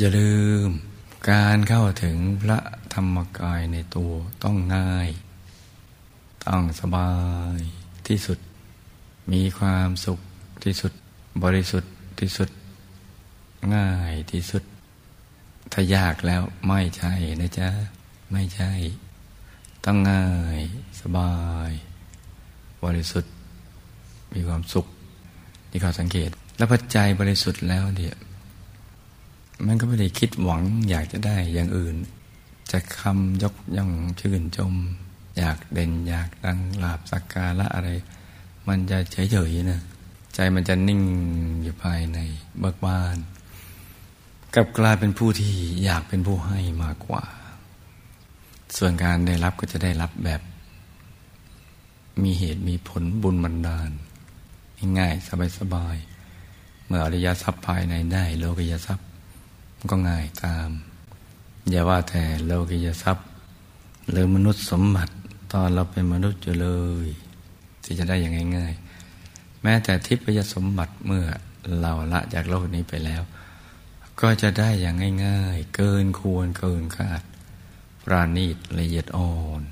อย่าลืมการเข้าถึงพระธรรมกายในตัวต้องง่าย ต้องสบายที่สุด มีความสุขที่สุด บริสุทธิ์ที่สุด ง่ายที่สุด ถ้ายากแล้วไม่ใช่นะจ๊ะ ไม่ใช่ ต้องง่ายสบาย บริสุทธิ์ มีความสุขนี่เขาสังเกต แล้วพอใจบริสุทธิ์แล้วเดี๋ยว มันก็ไม่ได้คิดหวังอยากจะได้อย่างอื่น จะคำยกย่องชื่นชม อยากเด่นอยากดังลาบสักการะอะไร มันจะเฉยๆนะใจมันจะนิ่งอยู่ภายในเบิกบานกับกลายเป็นผู้ที่อยากเป็นผู้ให้มากกว่า ส่วนการได้รับก็จะได้รับแบบ มีเหตุมีผลบุญบันดาล ง่ายสบายๆเมื่ออริยทรัพย์ภายในได้โลกิยทรัพย์ ก็ง่ายตาม อย่าว่าแต่โลกิยทรัพย์ หรือมนุษย์สมบัติตอนเราเป็นมนุษย์อยู่เลย ที่จะได้อย่างง่ายๆ แม้แต่ทิพยสมบัติเมื่อเราละจากโลกนี้ไปแล้ว ก็จะได้อย่างง่าย ๆ เกินควรเกินคาด ปราณีตละเอียดอ่อน